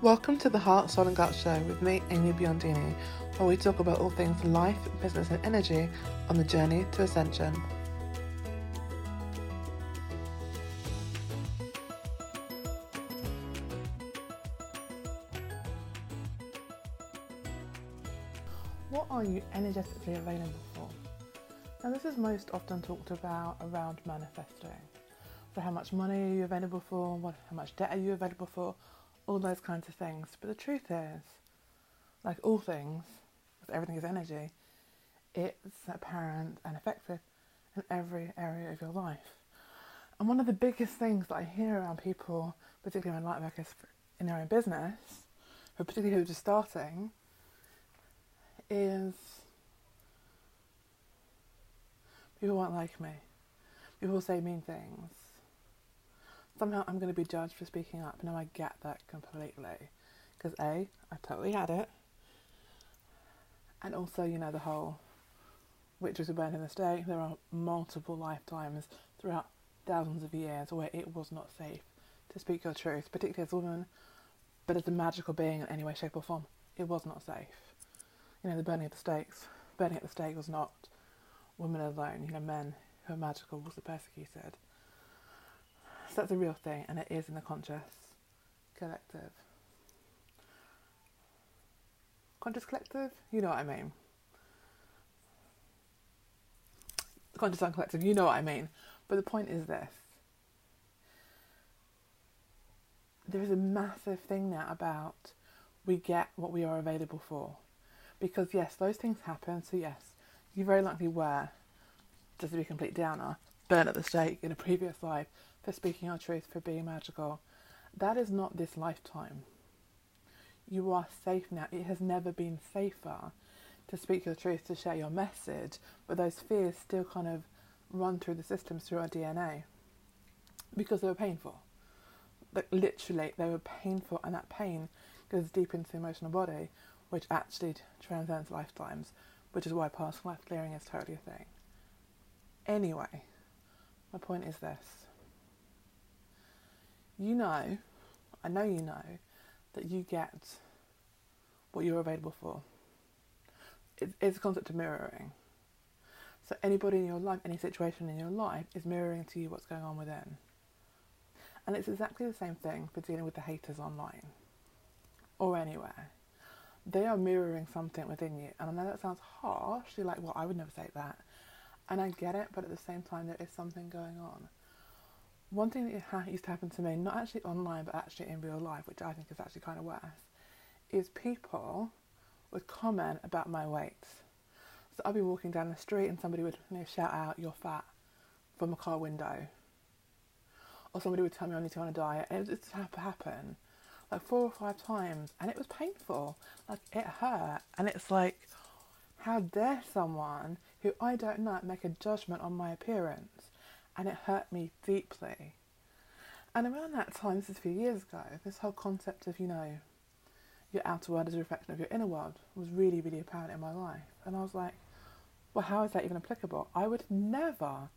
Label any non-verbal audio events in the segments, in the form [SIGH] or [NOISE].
Welcome to the Heart, Soul and Gut Show with me, Amy Biondini, where we talk about all things life, business, and energy on the journey to ascension. What are you energetically available for? Now, this is most often talked about around manifesting. So, how much money are you available for? What, how much debt are you available for? All those kinds of things. But the truth is, like all things, everything is energy, it's apparent and effective in every area of your life. And one of the biggest things that I hear around people, particularly in light workers in their own business, or particularly who are just starting, is people won't like me. People say mean things somehow I'm going to be judged for speaking up. Now I get that completely. Because A, I totally had it. And also, you know, the whole witches who burned in the stake. There are multiple lifetimes throughout thousands of years where it was not safe to speak your truth, particularly as a woman, but as a magical being in any way, shape, or form. It was not safe. You know, the burning of the stakes. Burning at the stake was not women alone. You know, men who are magical were the persecuted that's a real thing, and it is in the conscious collective. Conscious collective, you know what I mean. Conscious uncollective, you know what I mean. But the point is this there is a massive thing now about we get what we are available for. Because, yes, those things happen, so yes, you very likely were, just to be complete downer, burnt at the stake in a previous life for speaking our truth, for being magical. That is not this lifetime. You are safe now. It has never been safer to speak your truth, to share your message, but those fears still kind of run through the systems, through our DNA, because they were painful. Like literally, they were painful, and that pain goes deep into the emotional body, which actually transcends lifetimes, which is why past life clearing is totally a thing. Anyway, my point is this you know, I know you know, that you get what you're available for. it's a concept of mirroring. So anybody in your life, any situation in your life is mirroring to you what's going on within. And it's exactly the same thing for dealing with the haters online or anywhere. They are mirroring something within you. And I know that sounds harsh. You're like, well, I would never say that. And I get it, but at the same time, there is something going on one thing that used to happen to me, not actually online, but actually in real life, which I think is actually kind of worse, is people would comment about my weight. So I'd be walking down the street and somebody would you know, shout out, you're fat, from a car window. Or somebody would tell me I need to go on a diet. And it just happen like four or five times. And it was painful. Like it hurt. And it's like, how dare someone who I don't know make a judgment on my appearance? And it hurt me deeply. And around that time, this is a few years ago, this whole concept of, you know, your outer world is a reflection of your inner world was really, really apparent in my life. And I was like, well, how is that even applicable? I would never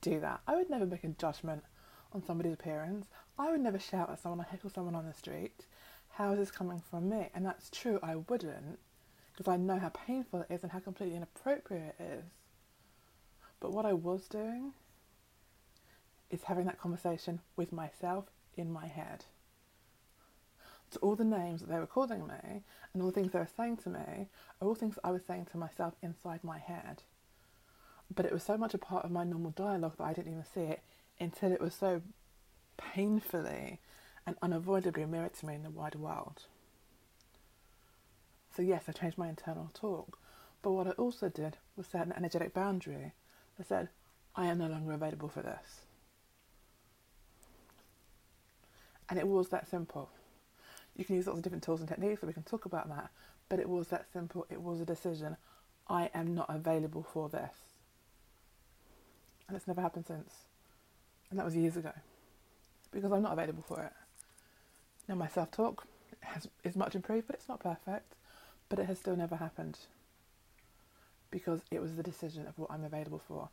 do that. I would never make a judgment on somebody's appearance. I would never shout at someone or heckle someone on the street. How is this coming from me? And that's true, I wouldn't, because I know how painful it is and how completely inappropriate it is. But what I was doing is having that conversation with myself in my head. So all the names that they were calling me and all the things they were saying to me are all things I was saying to myself inside my head. But it was so much a part of my normal dialogue that I didn't even see it until it was so painfully and unavoidably mirrored to me in the wider world. So yes, I changed my internal talk, but what I also did was set an energetic boundary. I said, I am no longer available for this. And it was that simple. You can use lots of different tools and techniques, so we can talk about that. But it was that simple. It was a decision. I am not available for this. And it's never happened since. And that was years ago. Because I'm not available for it. Now, my self talk is much improved, but it's not perfect. But it has still never happened. Because it was the decision of what I'm available for.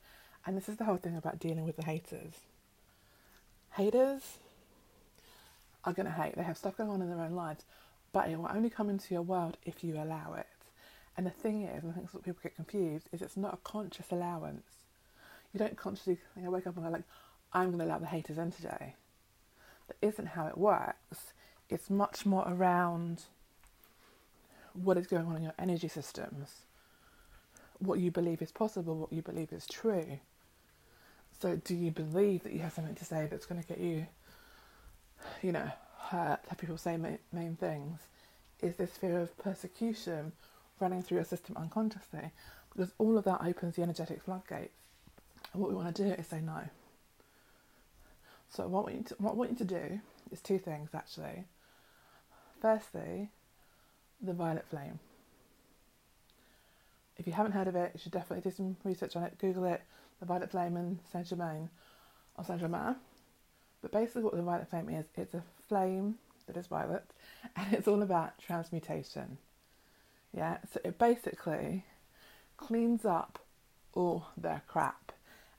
And this is the whole thing about dealing with the haters. Haters are going to hate. They have stuff going on in their own lives. but it will only come into your world if you allow it. And the thing is, and I think that's what people get confused, is it's not a conscious allowance. You don't consciously you know, wake up and go like, I'm going to allow the haters in today. That isn't how it works. It's much more around what is going on in your energy systems, what you believe is possible, what you believe is true. So, do you believe that you have something to say that's going to get you, you know, hurt? Have people say main, main things? Is this fear of persecution running through your system unconsciously? Because all of that opens the energetic floodgates. And what we want to do is say no. So, what we, to, what we want you to do is two things actually. Firstly, the violet flame. If you haven't heard of it, you should definitely do some research on it. Google it the violet flame in Saint Germain or Saint Germain. But basically, what the violet flame is, it's a flame that is violet, [LAUGHS] and it's all about transmutation. Yeah, so it basically cleans up all their crap.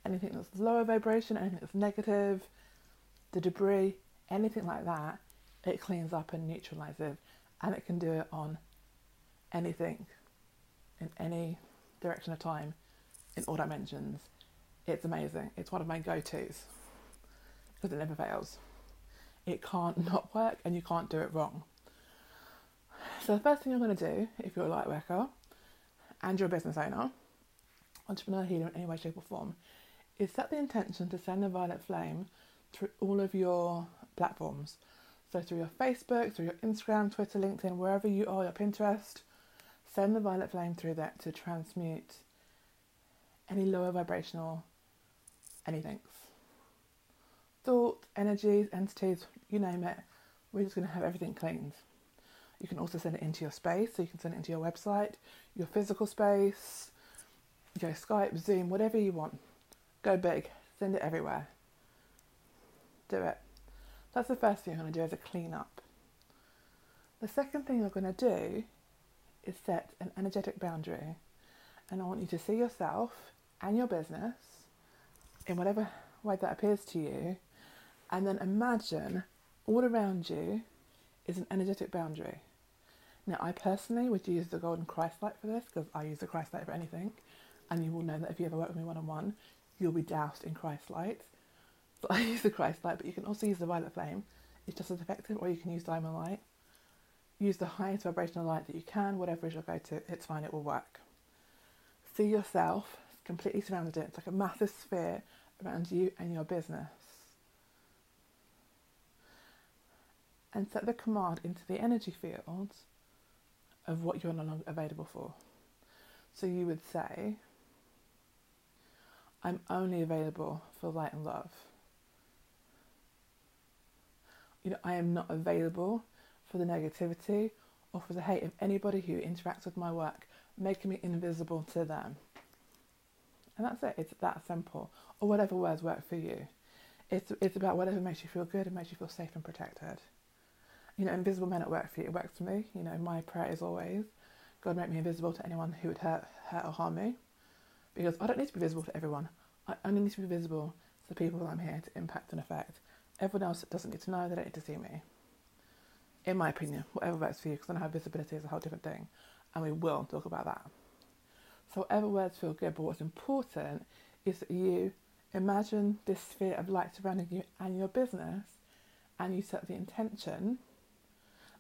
Anything that's lower vibration, anything that's negative, the debris, anything like that, it cleans up and neutralizes, and it can do it on anything in any direction of time in all dimensions. It's amazing. It's one of my go tos because it never fails. It can't [LAUGHS] not work and you can't do it wrong. So, the first thing you're going to do if you're a light worker and you're a business owner, entrepreneur, healer in any way, shape, or form, is set the intention to send the violet flame through all of your platforms. So, through your Facebook, through your Instagram, Twitter, LinkedIn, wherever you are, your Pinterest, send the violet flame through that to transmute any lower vibrational anything. Thought, energies, entities, you name it, we're just going to have everything cleaned. You can also send it into your space, so you can send it into your website, your physical space, your Skype, Zoom, whatever you want. Go big, send it everywhere. Do it. That's the first thing you're going to do as a clean up. The second thing you're going to do is set an energetic boundary. And I want you to see yourself and your business in whatever way that appears to you, and then imagine all around you is an energetic boundary. Now, I personally would use the golden Christ light for this because I use the Christ light for anything, and you will know that if you ever work with me one on one, you'll be doused in Christ light. [LAUGHS] So I use the Christ light, but you can also use the violet flame. It's just as effective, or you can use diamond light. Use the highest vibrational light that you can, whatever is your go to, it's fine, it will work. See yourself completely surrounded it. It's like a massive sphere around you and your business. And set the command into the energy field of what you're no longer available for. So you would say, I'm only available for light and love. You know, I am not available for the negativity or for the hate of anybody who interacts with my work, making me invisible to them. And that's it, it's that simple. Or whatever words work for you. It's, it's about whatever makes you feel good and makes you feel safe and protected. You know, invisible men at work for you, it works for me. You know, my prayer is always God make me invisible to anyone who would hurt, hurt or harm me. Because I don't need to be visible to everyone. I only need to be visible to the people that I'm here to impact and affect. Everyone else doesn't need to know, they don't need to see me. In my opinion, whatever works for you, because I know how visibility is a whole different thing. And we will talk about that. So, whatever words feel good, but what's important is that you imagine this sphere of light surrounding you and your business, and you set the intention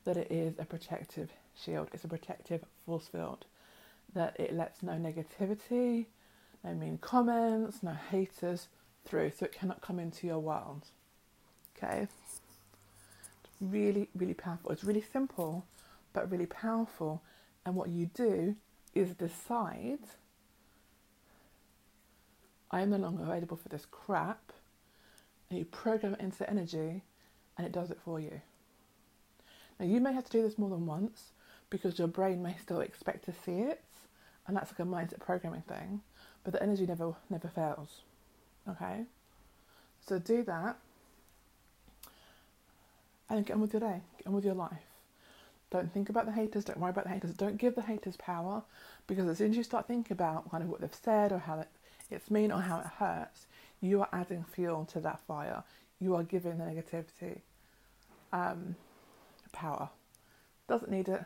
that it is a protective shield, it's a protective force field, that it lets no negativity, no mean comments, no haters through, so it cannot come into your world. Okay? It's really, really powerful. It's really simple, but really powerful. And what you do is decide I am no longer available for this crap, and you program it into energy and it does it for you. Now, you may have to do this more than once because your brain may still expect to see it, and that's like a mindset programming thing, but the energy never never fails. Okay? So do that and get on with your day, get on with your life. Don't think about the haters, don't worry about the haters, don't give the haters power because as soon as you start thinking about kind of what they've said or how it's mean or how it hurts, you are adding fuel to that fire. You are giving the negativity um, power. Doesn't need it.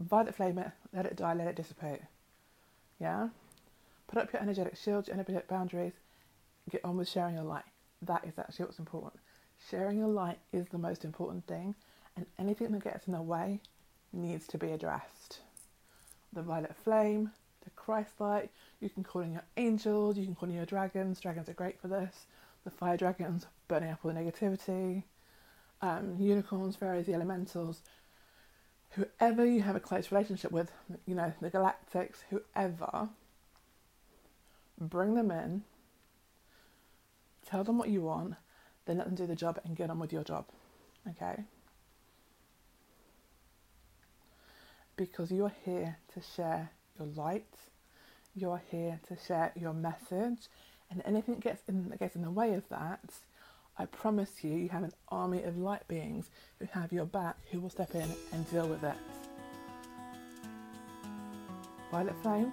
Violet flame it, let it die, let it dissipate. Yeah? Put up your energetic shields, your energetic boundaries, get on with sharing your light. That is actually what's important. Sharing your light is the most important thing, and anything that gets in the way needs to be addressed. The violet flame, the Christ light, you can call in your angels, you can call in your dragons. Dragons are great for this. The fire dragons, burning up all the negativity. Um, unicorns, fairies, the elementals. Whoever you have a close relationship with, you know, the galactics, whoever, bring them in, tell them what you want, then let them do the job and get on with your job. Okay? Because you're here to share your light, you're here to share your message, and anything that gets in that gets in the way of that, I promise you, you have an army of light beings who have your back, who will step in and deal with it. Violet flame,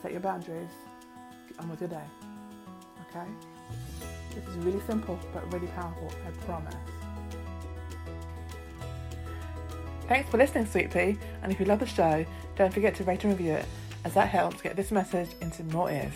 set your boundaries, get on with your day. Okay? This is really simple but really powerful, I promise. Thanks for listening, Sweet Pea, and if you love the show, don't forget to rate and review it, as that helps get this message into more ears.